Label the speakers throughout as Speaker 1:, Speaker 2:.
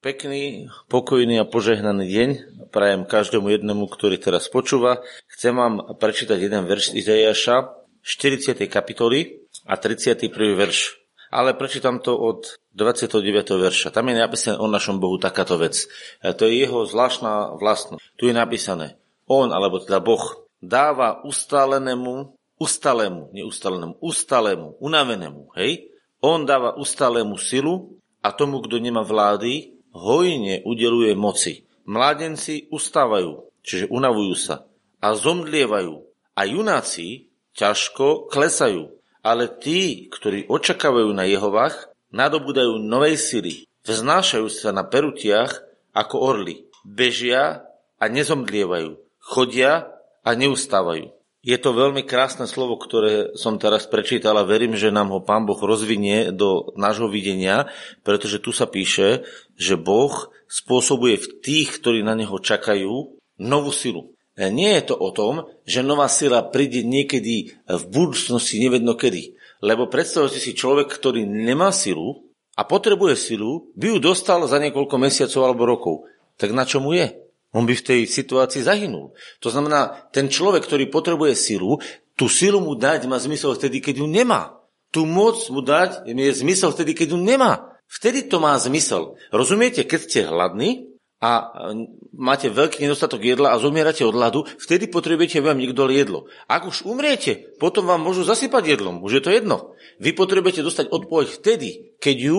Speaker 1: Pekný, pokojný a požehnaný deň prajem každému jednému, ktorý teraz počúva. Chcem vám prečítať jeden verš Izajaša, 40. kapitoly a 31. verš. Ale prečítam to od 29. verša. Tam je napísané o našom Bohu takáto vec. A to je jeho zvláštna vlastnosť. Tu je napísané, on, alebo teda Boh, dáva ustálenému, ustalému, neustálenému, ustálému, unavenému, hej? On dáva ustálému silu a tomu, kto nemá vlády, hojne udeluje moci. Mládenci ustávajú, čiže unavujú sa a zomdlievajú. A junáci ťažko klesajú. Ale tí, ktorí očakávajú na Jehovách, nadobudajú novej sily. Vznášajú sa na perutiach ako orly. Bežia a nezomdlievajú. Chodia a neustávajú. Je to veľmi krásne slovo, ktoré som teraz prečítal a verím, že nám ho Pán Boh rozvinie do nášho videnia, pretože tu sa píše, že Boh spôsobuje v tých, ktorí na Neho čakajú, novú silu. E, nie je to o tom, že nová sila príde niekedy v budúcnosti, nevedno kedy. Lebo predstavte si človek, ktorý nemá silu a potrebuje silu, by ju dostal za niekoľko mesiacov alebo rokov. Tak na čomu je? On by v tej situácii zahynul. To znamená, ten človek, ktorý potrebuje silu, tú silu mu dať má zmysel vtedy, keď ju nemá. Tú moc mu dať je zmysel vtedy, keď ju nemá. Vtedy to má zmysel. Rozumiete, keď ste hladní a máte veľký nedostatok jedla a zomierate od hladu, vtedy potrebujete vám niekto jedlo. Ak už umriete, potom vám môžu zasypať jedlom. Už je to jedno. Vy potrebujete dostať odpoveď vtedy, keď ju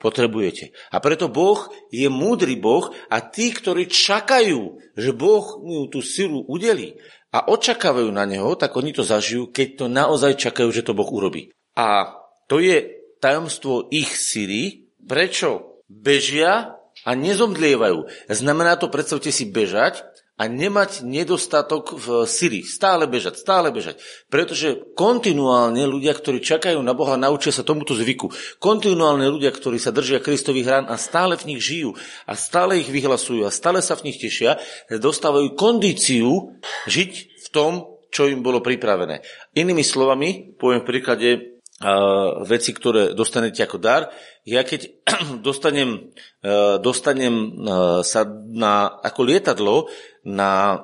Speaker 1: potrebujete. A preto Boh je múdry Boh a tí, ktorí čakajú, že Boh mu tú silu udeli a očakávajú na Neho, tak oni to zažijú, keď to naozaj čakajú, že to Boh urobí. A to je tajomstvo ich síly, prečo bežia a nezomdlievajú. Znamená to, predstavte si, bežať a nemať nedostatok v sily. Stále bežať, stále bežať. Pretože kontinuálne ľudia, ktorí čakajú na Boha, naučia sa tomuto zvyku. Kontinuálne ľudia, ktorí sa držia Kristových rán a stále v nich žijú a stále ich vyhlasujú a stále sa v nich tešia, dostávajú kondíciu žiť v tom, čo im bolo pripravené. Inými slovami, poviem v príklade uh, veci, ktoré dostanete ako dar, ja keď dostanem, uh, dostanem uh, sa na, ako lietadlo na,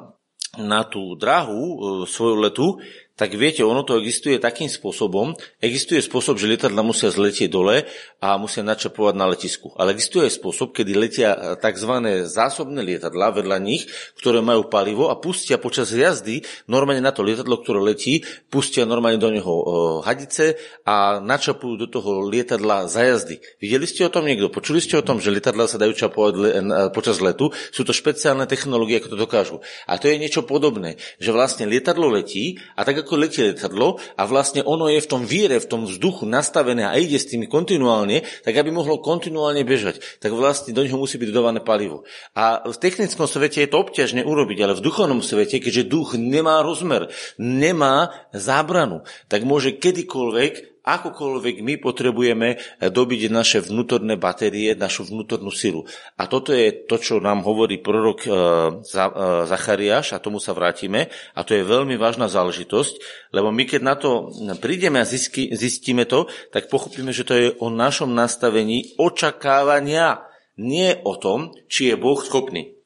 Speaker 1: na tú dráhu e, svoju letu, tak viete, ono to existuje takým spôsobom. Existuje spôsob, že lietadla musia zletieť dole a musia načapovať na letisku. Ale existuje aj spôsob, kedy letia tzv. zásobné lietadla vedľa nich, ktoré majú palivo a pustia počas jazdy normálne na to lietadlo, ktoré letí, pustia normálne do neho e, hadice a načapujú do toho lietadla za jazdy. Videli ste o tom niekto? Počuli ste o tom, že lietadla sa dajú čapovať le, e, počas letu? Sú to špeciálne technológie, ako to dokážu. A to je niečo podobné, že vlastne lietadlo letí a tak letadlo a vlastne ono je v tom víre, v tom vzduchu nastavené a ide s tými kontinuálne, tak aby mohlo kontinuálne bežať, tak vlastne do neho musí byť dodavané palivo. A v technickom svete je to obťažné urobiť, ale v duchovnom svete, keďže duch nemá rozmer, nemá zábranu, tak môže kedykoľvek akokoľvek my potrebujeme eh, dobiť naše vnútorné batérie, našu vnútornú silu. A toto je to, čo nám hovorí prorok eh, eh, Zachariáš a tomu sa vrátime. A to je veľmi vážna záležitosť, lebo my keď na to prídeme a zistíme to, tak pochopíme, že to je o našom nastavení očakávania, nie o tom, či je Boh schopný.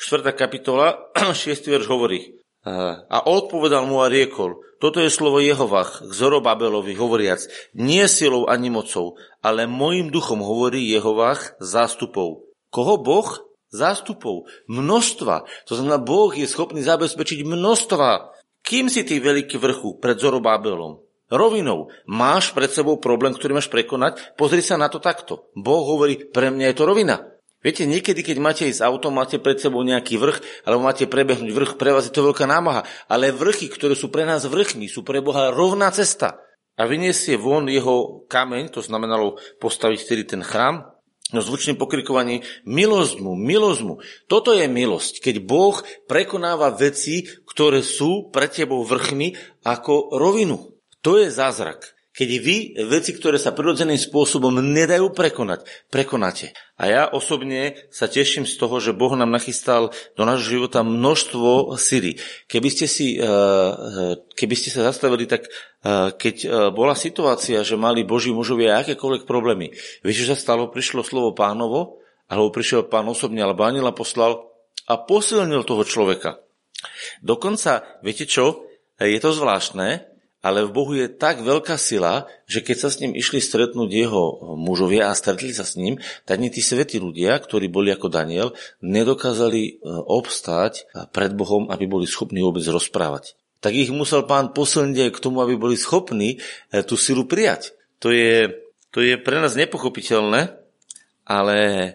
Speaker 1: 4. kapitola, 6. verš hovorí, a odpovedal mu a riekol, toto je slovo Jehovach k Zorobabelovi hovoriac, nie silou ani mocou, ale mojim duchom hovorí Jehovach zástupov. Koho Boh? Zástupov. Množstva. To znamená, Boh je schopný zabezpečiť množstva. Kým si ty veľký vrchu pred Zorobabelom? Rovinou. Máš pred sebou problém, ktorý máš prekonať? Pozri sa na to takto. Boh hovorí, pre mňa je to rovina. Viete, niekedy, keď máte ísť autom, máte pred sebou nejaký vrch, alebo máte prebehnúť vrch, pre vás je to veľká námaha. Ale vrchy, ktoré sú pre nás vrchmi, sú pre Boha rovná cesta. A vyniesie von jeho kameň, to znamenalo postaviť vtedy ten chrám, no zvučným pokrikovaní milosť mu, milosť mu. Toto je milosť, keď Boh prekonáva veci, ktoré sú pre tebou vrchmi ako rovinu. To je zázrak. Keď vy veci, ktoré sa prirodzeným spôsobom nedajú prekonať, prekonáte. A ja osobne sa teším z toho, že Boh nám nachystal do nášho života množstvo síly. Keby ste, si, eh, eh, keby ste sa zastavili, tak eh, keď bola situácia, že mali Boží mužovia akékoľvek problémy, vieš, čo sa stalo? Prišlo slovo pánovo alebo prišiel pán osobne, alebo aniela poslal a posilnil toho človeka. Dokonca, viete čo, je to zvláštne, ale v Bohu je tak veľká sila, že keď sa s ním išli stretnúť jeho mužovia a stretli sa s ním, tak ani tí svätí ľudia, ktorí boli ako Daniel, nedokázali e, obstáť pred Bohom, aby boli schopní vôbec rozprávať. Tak ich musel pán posilniť aj k tomu, aby boli schopní e, tú silu prijať. To je, to je pre nás nepochopiteľné, ale e,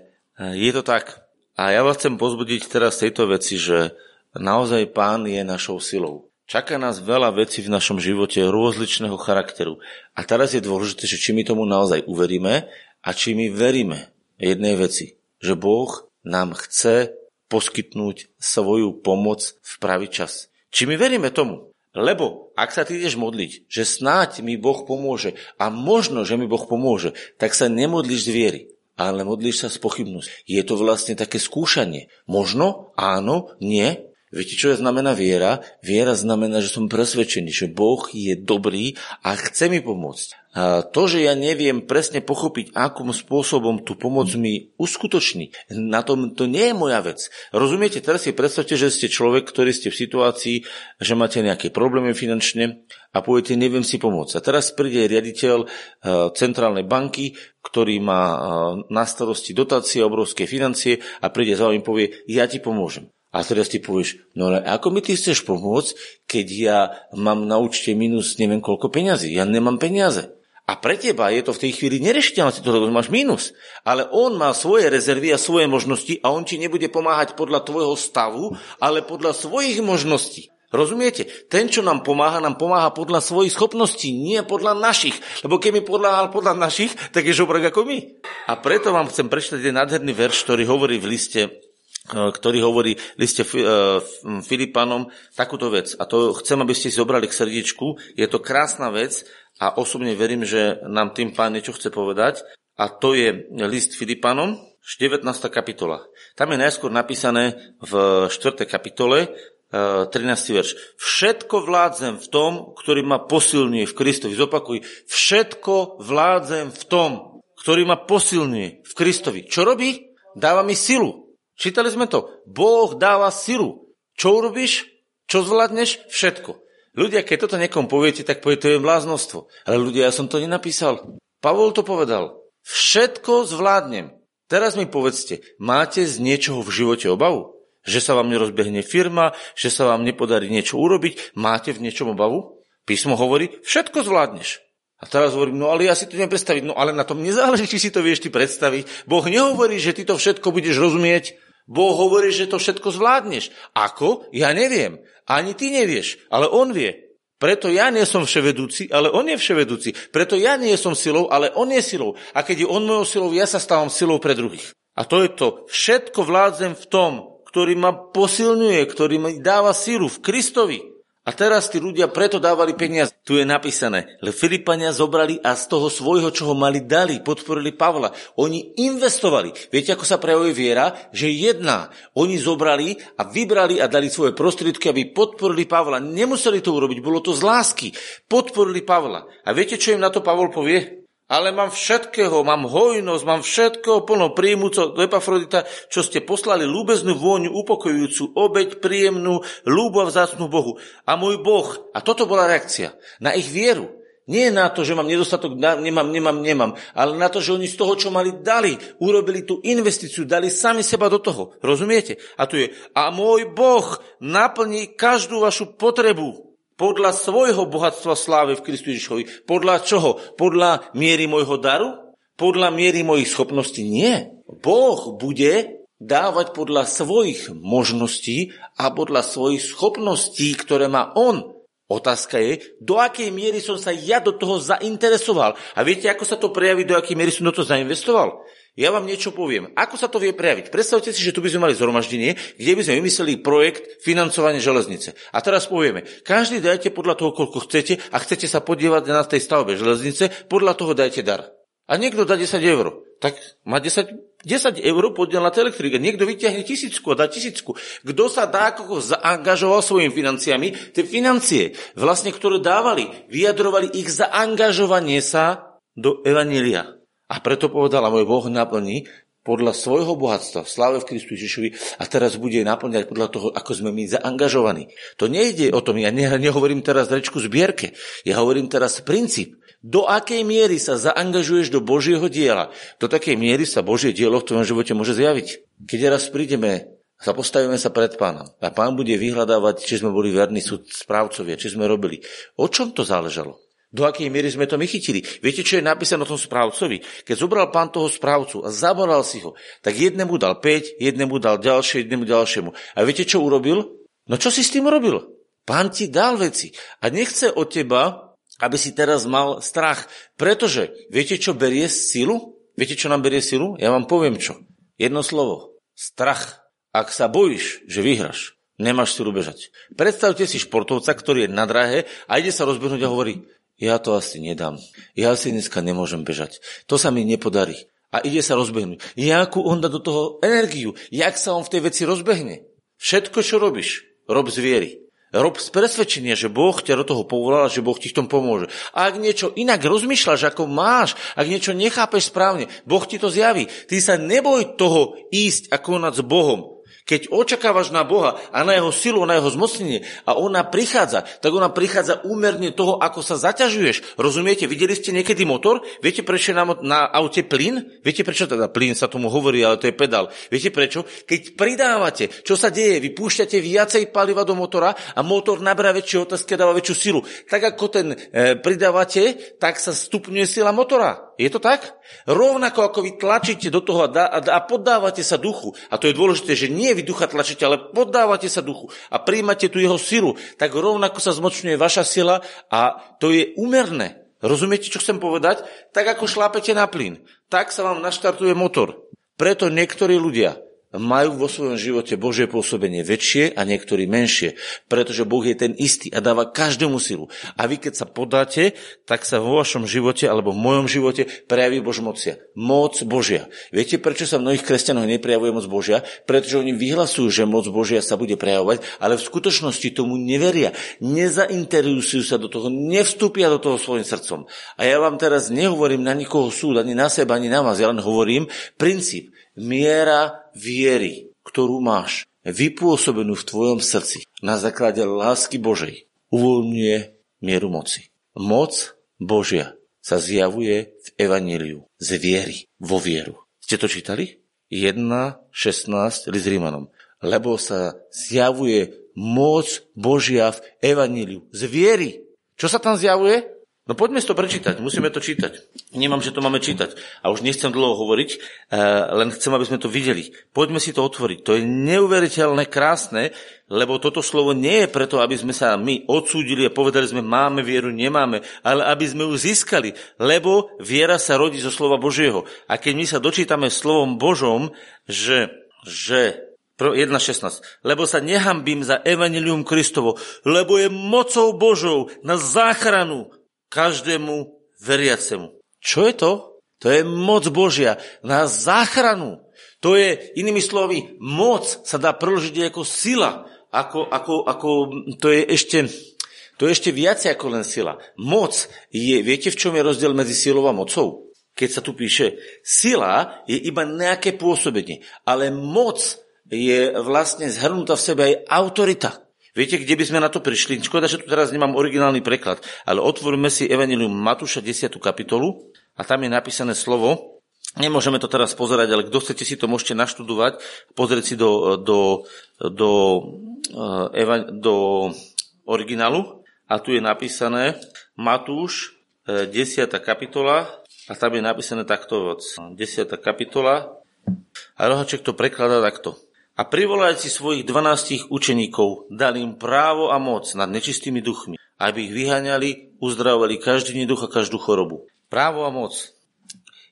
Speaker 1: je to tak. A ja vás chcem pozbudiť teraz tejto veci, že naozaj pán je našou silou. Čaká nás veľa vecí v našom živote rôzličného charakteru. A teraz je dôležité, že či my tomu naozaj uveríme a či my veríme jednej veci, že Boh nám chce poskytnúť svoju pomoc v pravý čas. Či my veríme tomu, lebo ak sa ty ideš modliť, že snáď mi Boh pomôže a možno, že mi Boh pomôže, tak sa nemodlíš z viery, ale modlíš sa z pochybnosť. Je to vlastne také skúšanie. Možno, áno, nie, Viete, čo je znamená viera? Viera znamená, že som presvedčený, že Boh je dobrý a chce mi pomôcť. To, že ja neviem presne pochopiť, akým spôsobom tú pomoc mi uskutoční, na tom to nie je moja vec. Rozumiete? Teraz si predstavte, že ste človek, ktorý ste v situácii, že máte nejaké problémy finančne a poviete, neviem si pomôcť. A teraz príde riaditeľ e, centrálnej banky, ktorý má e, na starosti dotácie, obrovské financie a príde za vami povie, ja ti pomôžem. A teraz ty povieš, no ale ako mi ty chceš pomôcť, keď ja mám na účte minus neviem koľko peňazí? Ja nemám peniaze. A pre teba je to v tej chvíli nerešiteľné, to, lebo máš mínus. Ale on má svoje rezervy a svoje možnosti a on ti nebude pomáhať podľa tvojho stavu, ale podľa svojich možností. Rozumiete? Ten, čo nám pomáha, nám pomáha podľa svojich schopností, nie podľa našich. Lebo keď mi podľahal podľa našich, tak je žobrak ako my. A preto vám chcem prečítať jeden nádherný verš, ktorý hovorí v liste ktorý hovorí liste e, Filipanom takúto vec. A to chcem, aby ste si zobrali k srdiečku. Je to krásna vec a osobne verím, že nám tým pán niečo chce povedať. A to je list Filipanom, 19. kapitola. Tam je najskôr napísané v 4. kapitole, 13. E, verš. Všetko vládzem v tom, ktorý ma posilňuje v Kristovi. Zopakuj. Všetko vládzem v tom, ktorý ma posilňuje v Kristovi. Čo robí? Dáva mi silu. Čítali sme to. Boh dáva silu. Čo urobíš? Čo zvládneš? Všetko. Ľudia, keď toto niekomu poviete, tak povie, to je bláznostvo. Ale ľudia, ja som to nenapísal. Pavol to povedal. Všetko zvládnem. Teraz mi povedzte, máte z niečoho v živote obavu? Že sa vám nerozbehne firma, že sa vám nepodarí niečo urobiť? Máte v niečom obavu? Písmo hovorí, všetko zvládneš. A teraz hovorím, no ale ja si to neviem predstaviť. No ale na tom nezáleží, či si to vieš ty predstaviť. Boh nehovorí, že ty to všetko budeš rozumieť. Boh hovorí, že to všetko zvládneš. Ako? Ja neviem. Ani ty nevieš, ale on vie. Preto ja nie som vševedúci, ale on je vševedúci. Preto ja nie som silou, ale on je silou. A keď je on mojou silou, ja sa stávam silou pre druhých. A to je to. Všetko vládzem v tom, ktorý ma posilňuje, ktorý mi dáva silu v Kristovi. A teraz tí ľudia preto dávali peniaze. Tu je napísané, le Filipania zobrali a z toho svojho, čo ho mali, dali, podporili Pavla. Oni investovali. Viete, ako sa prejavuje viera? Že jedná. Oni zobrali a vybrali a dali svoje prostriedky, aby podporili Pavla. Nemuseli to urobiť, bolo to z lásky. Podporili Pavla. A viete, čo im na to Pavol povie? Ale mám všetkého, mám hojnosť, mám všetkého plno príjmuco do Epafrodita, čo ste poslali lúbeznú vôňu, upokojujúcu, obeď príjemnú, lúbu a vzácnú Bohu. A môj Boh, a toto bola reakcia, na ich vieru. Nie na to, že mám nedostatok, nemám, nemám, nemám, ale na to, že oni z toho, čo mali, dali, urobili tú investíciu, dali sami seba do toho. Rozumiete? A tu je, a môj Boh naplní každú vašu potrebu podľa svojho bohatstva slávy v Kristu Ježišovi. Podľa čoho? Podľa miery môjho daru? Podľa miery mojich schopností? Nie. Boh bude dávať podľa svojich možností a podľa svojich schopností, ktoré má On. Otázka je, do akej miery som sa ja do toho zainteresoval. A viete, ako sa to prejaví, do akej miery som do toho zainvestoval? Ja vám niečo poviem. Ako sa to vie prejaviť? Predstavte si, že tu by sme mali zhromaždenie, kde by sme vymysleli projekt financovania železnice. A teraz povieme, každý dajte podľa toho, koľko chcete a chcete sa podievať na tej stavbe železnice, podľa toho dajte dar. A niekto dá 10 eur. Tak má 10, 10 eur na tej elektrike. Niekto vyťahne tisícku a dá tisícku. Kto sa dá, ako zaangažoval svojimi financiami, tie financie, vlastne, ktoré dávali, vyjadrovali ich zaangažovanie sa do evanília. A preto povedala, môj Boh naplní podľa svojho bohatstva, sláve v Kristu Ježišovi a teraz bude naplňať podľa toho, ako sme my zaangažovaní. To nejde o tom, ja nehovorím teraz rečku zbierke, ja hovorím teraz princíp. Do akej miery sa zaangažuješ do Božieho diela, do takej miery sa Božie dielo v tvojom živote môže zjaviť. Keď raz prídeme sa postavíme sa pred pánom a pán bude vyhľadávať, či sme boli verní súd správcovia, či sme robili. O čom to záležalo? Do akej miery sme to my chytili? Viete, čo je napísané o tom správcovi? Keď zobral pán toho správcu a zaboral si ho, tak jednému dal 5, jednému dal ďalšie, jednému ďalšiemu. A viete, čo urobil? No čo si s tým urobil? Pán ti dal veci a nechce od teba, aby si teraz mal strach. Pretože viete, čo berie silu? Viete, čo nám berie silu? Ja vám poviem čo. Jedno slovo. Strach. Ak sa bojíš, že vyhraš, nemáš silu bežať. Predstavte si športovca, ktorý je na drahe a ide sa rozbehnúť a hovorí, ja to asi nedám. Ja si dneska nemôžem bežať. To sa mi nepodarí. A ide sa rozbehnúť. Jakú on dá do toho energiu? Jak sa on v tej veci rozbehne? Všetko, čo robíš, rob z viery. Rob z presvedčenia, že Boh ťa do toho povolal, že Boh ti v tom pomôže. A ak niečo inak rozmýšľaš, ako máš, ak niečo nechápeš správne, Boh ti to zjaví. Ty sa neboj toho ísť a konať s Bohom. Keď očakávaš na Boha a na jeho silu, na jeho zmocnenie a ona prichádza, tak ona prichádza úmerne toho, ako sa zaťažuješ. Rozumiete? Videli ste niekedy motor? Viete, prečo je na, na aute plyn? Viete, prečo teda plyn sa tomu hovorí, ale to je pedál. Viete prečo? Keď pridávate, čo sa deje? Vy púšťate viacej paliva do motora a motor naberá väčšie otázky a dáva väčšiu silu. Tak ako ten e, pridávate, tak sa stupňuje sila motora. Je to tak? Rovnako ako vy tlačíte do toho a, dá, a, poddávate sa duchu, a to je dôležité, že nie vy ducha tlačíte, ale poddávate sa duchu a príjmate tu jeho silu, tak rovnako sa zmocňuje vaša sila a to je úmerné. Rozumiete, čo chcem povedať? Tak ako šlápete na plyn, tak sa vám naštartuje motor. Preto niektorí ľudia majú vo svojom živote Božie pôsobenie väčšie a niektorí menšie, pretože Boh je ten istý a dáva každému silu. A vy keď sa podáte, tak sa vo vašom živote alebo v mojom živote prejaví Božmocia. Moc Božia. Viete, prečo sa mnohých kresťanov neprejavuje moc Božia? Pretože oni vyhlasujú, že moc Božia sa bude prejavovať, ale v skutočnosti tomu neveria. Nezainteresujú sa do toho, nevstúpia do toho svojim srdcom. A ja vám teraz nehovorím na nikoho súd, ani na seba, ani na vás. Ja len hovorím princíp miera viery, ktorú máš, vypôsobenú v tvojom srdci na základe lásky Božej, uvoľňuje mieru moci. Moc Božia sa zjavuje v evaníliu z viery, vo vieru. Ste to čítali? 1.16 list Rímanom. Lebo sa zjavuje moc Božia v evaníliu z viery. Čo sa tam zjavuje? No poďme si to prečítať, musíme to čítať. Nemám, že to máme čítať. A už nechcem dlho hovoriť, eh, len chcem, aby sme to videli. Poďme si to otvoriť. To je neuveriteľné, krásne, lebo toto slovo nie je preto, aby sme sa my odsúdili a povedali sme, máme vieru, nemáme, ale aby sme ju získali, lebo viera sa rodí zo slova Božieho. A keď my sa dočítame slovom Božom, že, že 1.16. Lebo sa nehambím za evanilium Kristovo, lebo je mocou Božou na záchranu každému veriacemu. Čo je to? To je moc Božia na záchranu. To je, inými slovami, moc sa dá preložiť ako sila. Ako, ako, ako, to je ešte, to je ešte viacej ako len sila. Moc je, viete v čom je rozdiel medzi silou a mocou? Keď sa tu píše, sila je iba nejaké pôsobenie, ale moc je vlastne zhrnutá v sebe aj autorita. Viete, kde by sme na to prišli? Škoda, že tu teraz nemám originálny preklad, ale otvoríme si Evangelium Matúša 10. kapitolu a tam je napísané slovo. Nemôžeme to teraz pozerať, ale kto chcete si to môžete naštudovať, pozrieť si do, do, do, do, do originálu. A tu je napísané Matúš 10. E, kapitola a tam je napísané takto 10. kapitola a Rohaček to prekladá takto a privolajúci svojich dvanástich učeníkov dali im právo a moc nad nečistými duchmi, aby ich vyháňali, uzdravovali každý neduch a každú chorobu. Právo a moc.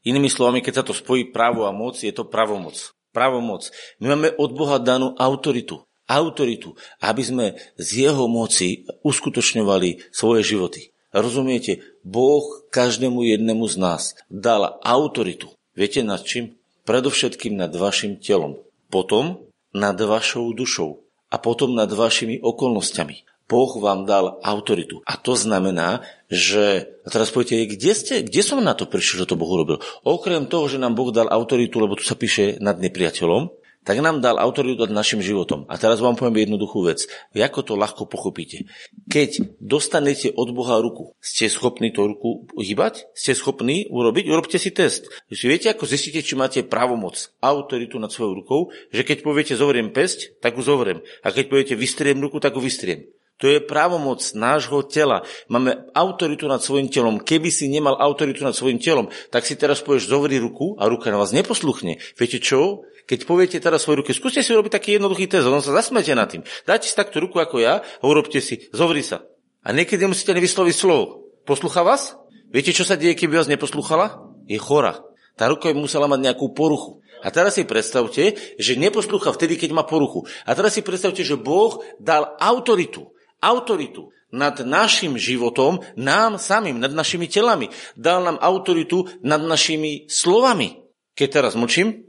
Speaker 1: Inými slovami, keď sa to spojí právo a moc, je to pravomoc. Pravomoc. My máme od Boha danú autoritu. Autoritu, aby sme z jeho moci uskutočňovali svoje životy. Rozumiete? Boh každému jednému z nás dal autoritu. Viete nad čím? Predovšetkým nad vašim telom. Potom nad vašou dušou a potom nad vašimi okolnostiami. Boh vám dal autoritu. A to znamená, že a teraz poviete, kde, ste, kde som na to prišiel, že to Boh urobil? Okrem toho, že nám Boh dal autoritu, lebo tu sa píše nad nepriateľom, tak nám dal autoritu nad našim životom. A teraz vám poviem jednoduchú vec. Ako to ľahko pochopíte. Keď dostanete od Boha ruku, ste schopní tú ruku hýbať? Ste schopní urobiť? Urobte si test. Viete, ako zistíte, či máte právomoc, autoritu nad svojou rukou, že keď poviete zovriem pesť, tak ju zovriem. A keď poviete vystriem ruku, tak ju vystriem. To je právomoc nášho tela. Máme autoritu nad svojim telom. Keby si nemal autoritu nad svojim telom, tak si teraz povieš zovri ruku a ruka na vás neposluchne. Viete čo? Keď poviete teraz svoju ruku, skúste si urobiť taký jednoduchý test, on sa zasmete nad tým. Dajte si takto ruku ako ja a urobte si, zovri sa. A niekedy musíte nevysloviť slovo. Poslucha vás? Viete, čo sa deje, keby vás neposluchala? Je chora. Tá ruka by musela mať nejakú poruchu. A teraz si predstavte, že neposlúcha vtedy, keď má poruchu. A teraz si predstavte, že Boh dal autoritu. Autoritu nad našim životom, nám samým, nad našimi telami. Dal nám autoritu nad našimi slovami. Keď teraz mlčím,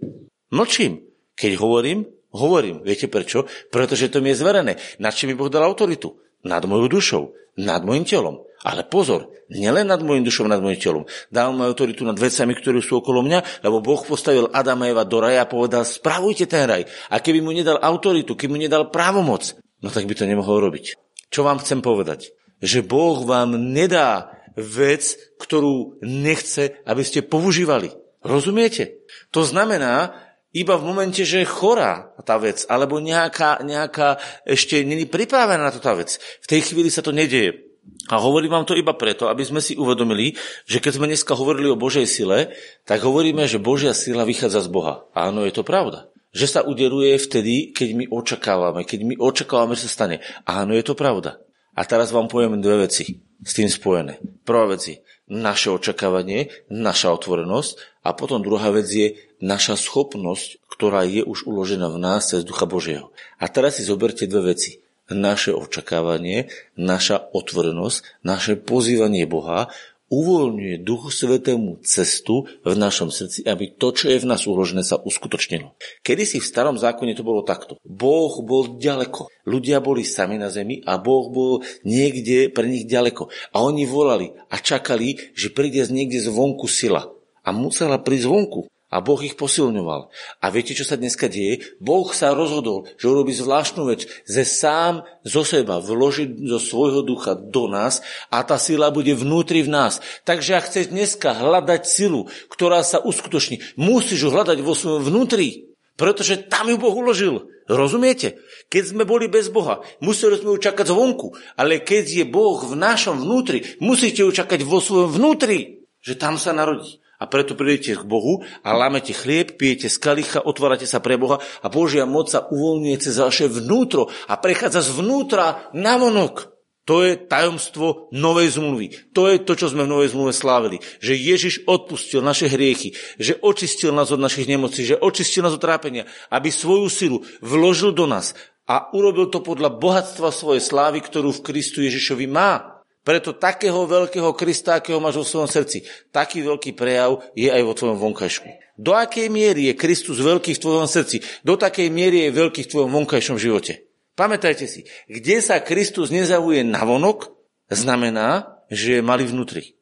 Speaker 1: Mlčím. Keď hovorím, hovorím. Viete prečo? Pretože to mi je zverené. Na čím mi Boh dal autoritu? Nad mojou dušou, nad mojim telom. Ale pozor, nielen nad mojim dušom, nad mojim telom. Dal mu autoritu nad vecami, ktoré sú okolo mňa, lebo Boh postavil Adama a Eva do raja a povedal, spravujte ten raj. A keby mu nedal autoritu, keby mu nedal právomoc, no tak by to nemohol robiť. Čo vám chcem povedať? Že Boh vám nedá vec, ktorú nechce, aby ste používali. Rozumiete? To znamená, iba v momente, že je chorá tá vec, alebo nejaká, nejaká ešte není pripravená na to tá vec. V tej chvíli sa to nedieje. A hovorím vám to iba preto, aby sme si uvedomili, že keď sme dneska hovorili o Božej sile, tak hovoríme, že Božia sila vychádza z Boha. Áno, je to pravda. Že sa udeluje vtedy, keď my očakávame, keď my očakávame, že sa stane. Áno, je to pravda. A teraz vám poviem dve veci s tým spojené. Prvá vec je naše očakávanie, naša otvorenosť a potom druhá vec je naša schopnosť, ktorá je už uložená v nás cez Ducha Božieho. A teraz si zoberte dve veci. Naše očakávanie, naša otvorenosť, naše pozývanie Boha uvoľňuje Duchu Svetému cestu v našom srdci, aby to, čo je v nás uložené, sa uskutočnilo. Kedy si v starom zákone to bolo takto. Boh bol ďaleko. Ľudia boli sami na zemi a Boh bol niekde pre nich ďaleko. A oni volali a čakali, že príde z niekde zvonku sila. A musela prísť zvonku a Boh ich posilňoval. A viete, čo sa dneska deje? Boh sa rozhodol, že urobí zvláštnu vec, že sám zo seba vloží zo svojho ducha do nás a tá sila bude vnútri v nás. Takže ak chceš dneska hľadať silu, ktorá sa uskutoční, musíš ju hľadať vo svojom vnútri, pretože tam ju Boh uložil. Rozumiete? Keď sme boli bez Boha, museli sme ju čakať zvonku, ale keď je Boh v našom vnútri, musíte ju čakať vo svojom vnútri, že tam sa narodí. A preto prídete k Bohu a lámete chlieb, pijete z kalicha, otvárate sa pre Boha a Božia moc sa uvoľňuje cez vaše vnútro a prechádza zvnútra na vonok. To je tajomstvo novej zmluvy. To je to, čo sme v novej zmluve slávili. Že Ježiš odpustil naše hriechy, že očistil nás od našich nemocí, že očistil nás od trápenia, aby svoju silu vložil do nás a urobil to podľa bohatstva svojej slávy, ktorú v Kristu Ježišovi má. Preto takého veľkého Krista, akého máš vo svojom srdci, taký veľký prejav je aj vo tvojom vonkajšku. Do akej miery je Kristus veľký v tvojom srdci, do takej miery je veľký v tvojom vonkajšom živote. Pamätajte si, kde sa Kristus nezavuje na vonok, znamená, že je malý vnútri.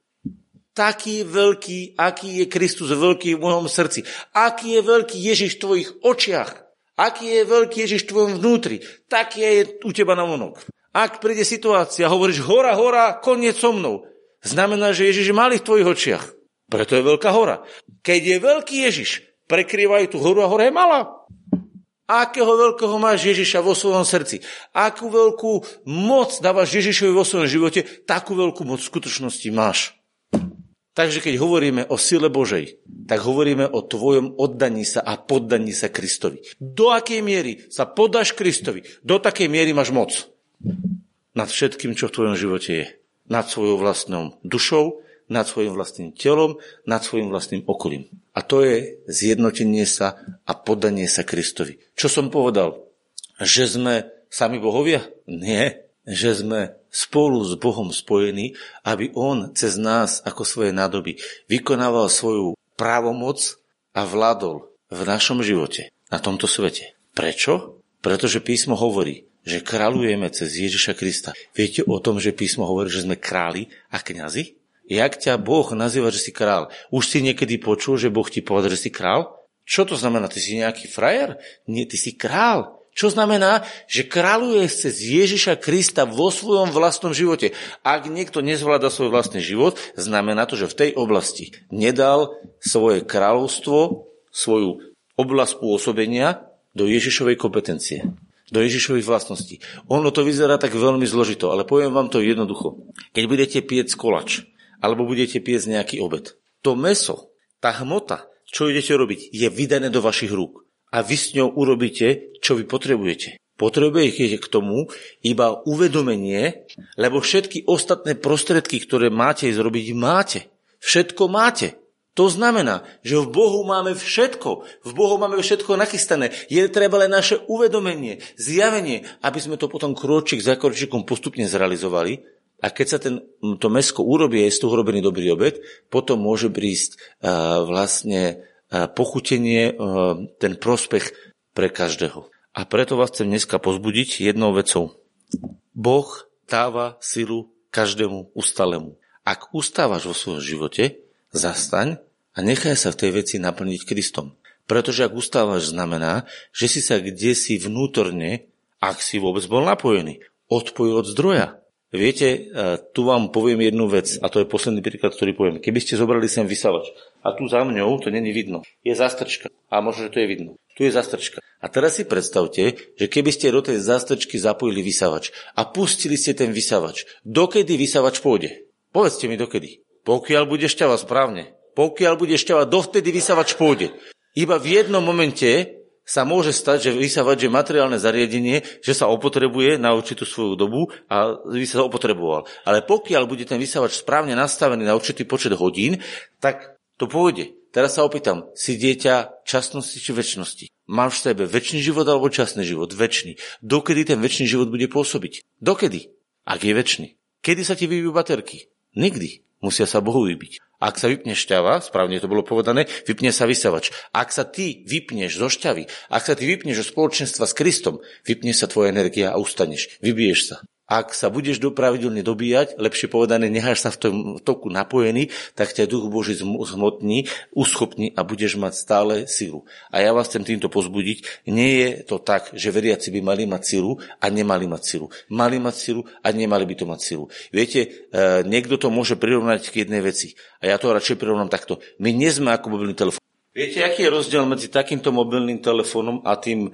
Speaker 1: Taký veľký, aký je Kristus veľký v mojom srdci, aký je veľký Ježiš v tvojich očiach, aký je veľký Ježiš v tvojom vnútri, taký je u teba na vonok. Ak príde situácia, hovoríš hora, hora, koniec so mnou. Znamená, že Ježiš je malý v tvojich očiach. Preto je veľká hora. Keď je veľký Ježiš, prekrývajú tú horu a hora je malá. Akého veľkého máš Ježiša vo svojom srdci? Akú veľkú moc dávaš Ježišovi vo svojom živote, takú veľkú moc v skutočnosti máš. Takže keď hovoríme o sile Božej, tak hovoríme o tvojom oddaní sa a poddaní sa Kristovi. Do akej miery sa podáš Kristovi, do takej miery máš moc nad všetkým, čo v tvojom živote je. Nad svojou vlastnou dušou, nad svojim vlastným telom, nad svojim vlastným okolím. A to je zjednotenie sa a podanie sa Kristovi. Čo som povedal? Že sme sami bohovia? Nie. Že sme spolu s Bohom spojení, aby On cez nás ako svoje nádoby vykonával svoju právomoc a vládol v našom živote, na tomto svete. Prečo? Pretože písmo hovorí, že kráľujeme cez Ježiša Krista. Viete o tom, že písmo hovorí, že sme králi a kňazi? Jak ťa Boh nazýva, že si král? Už si niekedy počul, že Boh ti povedal, že si král? Čo to znamená? Ty si nejaký frajer? Nie, ty si král. Čo znamená, že kráľuje cez Ježiša Krista vo svojom vlastnom živote. Ak niekto nezvláda svoj vlastný život, znamená to, že v tej oblasti nedal svoje kráľovstvo, svoju oblasť pôsobenia do Ježišovej kompetencie, do Ježišových vlastností. Ono to vyzerá tak veľmi zložito, ale poviem vám to jednoducho. Keď budete piec kolač, alebo budete piec nejaký obed, to meso, tá hmota, čo idete robiť, je vydané do vašich rúk a vy s ňou urobíte, čo vy potrebujete. Potrebujete k tomu iba uvedomenie, lebo všetky ostatné prostredky, ktoré máte zrobiť, máte. Všetko máte. To znamená, že v Bohu máme všetko. V Bohu máme všetko nachystané. Je treba len naše uvedomenie, zjavenie, aby sme to potom kročík za kročíkom postupne zrealizovali. A keď sa ten, to mesko urobí, je z toho urobený dobrý obed, potom môže prísť uh, vlastne pochutenie, e, ten prospech pre každého. A preto vás chcem dneska pozbudiť jednou vecou. Boh dáva silu každému ustalemu. Ak ustávaš vo svojom živote, zastaň a nechaj sa v tej veci naplniť Kristom. Pretože ak ustávaš, znamená, že si sa kde si vnútorne, ak si vôbec bol napojený, odpojil od zdroja. Viete, e, tu vám poviem jednu vec, a to je posledný príklad, ktorý poviem. Keby ste zobrali sem vysavač a tu za mňou to není vidno, je zastrčka a možno, že to je vidno. Tu je zastrčka. A teraz si predstavte, že keby ste do tej zastrčky zapojili vysavač a pustili ste ten vysavač, dokedy vysavač pôjde? Povedzte mi dokedy. Pokiaľ bude šťava správne. Pokiaľ bude šťava, dovtedy vysavač pôjde. Iba v jednom momente sa môže stať, že vysávať, že materiálne zariadenie, že sa opotrebuje na určitú svoju dobu a by sa opotreboval. Ale pokiaľ bude ten vysávač správne nastavený na určitý počet hodín, tak to pôjde. Teraz sa opýtam, si dieťa časnosti či väčšnosti? Máš v sebe väčší život alebo časný život? Väčší. Dokedy ten väčší život bude pôsobiť? Dokedy? Ak je väčší. Kedy sa ti vybijú baterky? Nikdy. Musia sa Bohu vybiť. Ak sa vypne šťava, správne to bolo povedané, vypne sa vysavač. Ak sa ty vypneš zo šťavy, ak sa ty vypneš zo spoločenstva s Kristom, vypne sa tvoja energia a ustaneš. Vybiješ sa. Ak sa budeš dopravidelne dobíjať, lepšie povedané, necháš sa v tom toku napojený, tak ťa duch Boží zhmotní, uschopní a budeš mať stále silu. A ja vás chcem týmto pozbudiť. Nie je to tak, že veriaci by mali mať silu a nemali mať silu. Mali mať silu a nemali by to mať silu. Viete, e, niekto to môže prirovnať k jednej veci. A ja to radšej prirovnám takto. My nie sme ako mobilný telefón. Viete, aký je rozdiel medzi takýmto mobilným telefónom a tým e,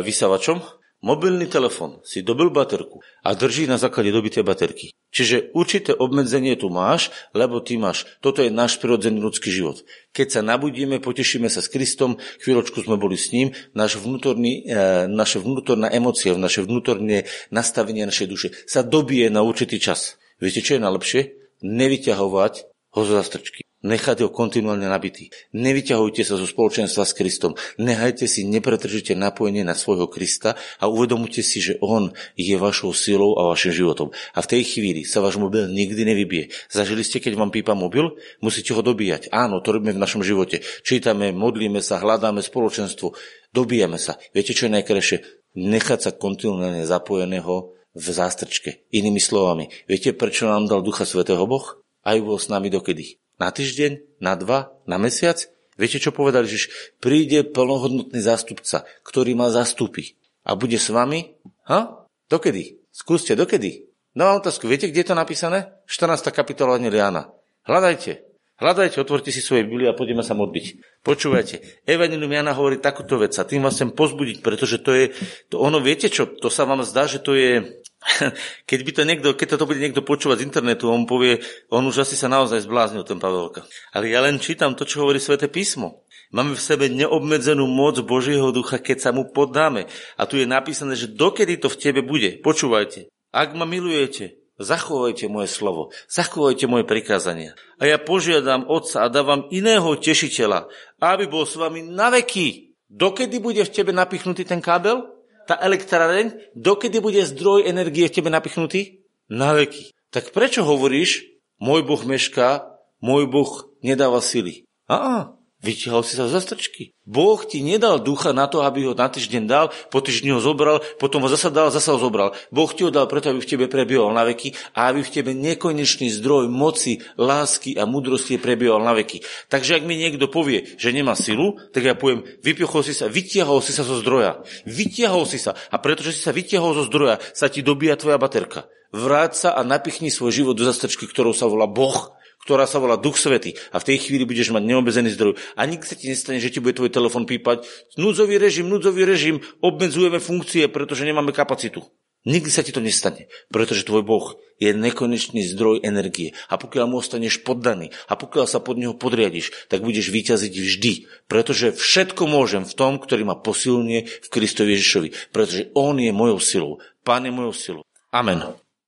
Speaker 1: vysavačom? Mobilný telefon si dobil baterku a drží na základe dobitej baterky. Čiže určité obmedzenie tu máš, lebo ty máš. Toto je náš prirodzený ľudský život. Keď sa nabudíme, potešíme sa s Kristom, chvíľočku sme boli s ním, náš vnútorný, e, naše vnútorná emócia, naše vnútorné nastavenie našej duše sa dobije na určitý čas. Viete, čo je najlepšie? Nevyťahovať ho zo zastrčky. Nechajte ho kontinuálne nabitý. Nevyťahujte sa zo spoločenstva s Kristom. Nehajte si nepretržite napojenie na svojho Krista a uvedomujte si, že On je vašou silou a vašim životom. A v tej chvíli sa váš mobil nikdy nevybije. Zažili ste, keď vám pípa mobil? Musíte ho dobíjať. Áno, to robíme v našom živote. Čítame, modlíme sa, hľadáme spoločenstvo, dobíjame sa. Viete, čo je najkrajšie? Nechať sa kontinuálne zapojeného v zástrčke. Inými slovami, viete, prečo nám dal Ducha Svetého Boh? Aj bol s nami dokedy? Na týždeň? Na dva? Na mesiac? Viete, čo povedali? Že príde plnohodnotný zástupca, ktorý ma zastúpi a bude s vami? Ha? Dokedy? Skúste, dokedy? Dávam otázku. Viete, kde je to napísané? 14. kapitola Liana. Hľadajte. Hľadajte, otvorte si svoje Biblie a poďme sa modliť. Počúvajte, Evangelium Jana hovorí takúto vec a tým vás chcem pozbudiť, pretože to je, to ono, viete čo, to sa vám zdá, že to je keď by to niekto, keď to bude niekto počúvať z internetu, on povie, on už asi sa naozaj zbláznil, ten Pavelka. Ale ja len čítam to, čo hovorí Svete písmo. Máme v sebe neobmedzenú moc Božieho ducha, keď sa mu poddáme. A tu je napísané, že dokedy to v tebe bude. Počúvajte. Ak ma milujete, zachovajte moje slovo, zachovajte moje prikázania. A ja požiadam Otca a dávam iného tešiteľa, aby bol s vami na veky. Dokedy bude v tebe napichnutý ten kábel? Tá elektráreň, dokedy bude zdroj energie v tebe napichnutý? Na veky. Tak prečo hovoríš, môj Boh mešká, môj Boh nedáva sily? Á, Vytiahol si sa z zastrčky. Boh ti nedal ducha na to, aby ho na týždeň dal, po týždni ho zobral, potom ho zasa dal, zasa ho zobral. Boh ti ho dal preto, aby v tebe prebýval na veky a aby v tebe nekonečný zdroj moci, lásky a múdrosti prebýval na veky. Takže ak mi niekto povie, že nemá silu, tak ja poviem, vypichol si sa, vytiahol si sa zo zdroja. Vytiahol si sa. A pretože si sa vytiahol zo zdroja, sa ti dobíja tvoja baterka. Vráť sa a napichni svoj život do zastrčky, ktorou sa volá Boh ktorá sa volá Duch Svety a v tej chvíli budeš mať neobezený zdroj. A nikdy sa ti nestane, že ti bude tvoj telefon pípať. Núdzový režim, núdzový režim, obmedzujeme funkcie, pretože nemáme kapacitu. Nikdy sa ti to nestane, pretože tvoj Boh je nekonečný zdroj energie. A pokiaľ mu ostaneš poddaný a pokiaľ sa pod neho podriadiš, tak budeš vyťaziť vždy. Pretože všetko môžem v tom, ktorý ma posilňuje v Kristovi Ježišovi. Pretože On je mojou silou. Pán je mojou silou. Amen.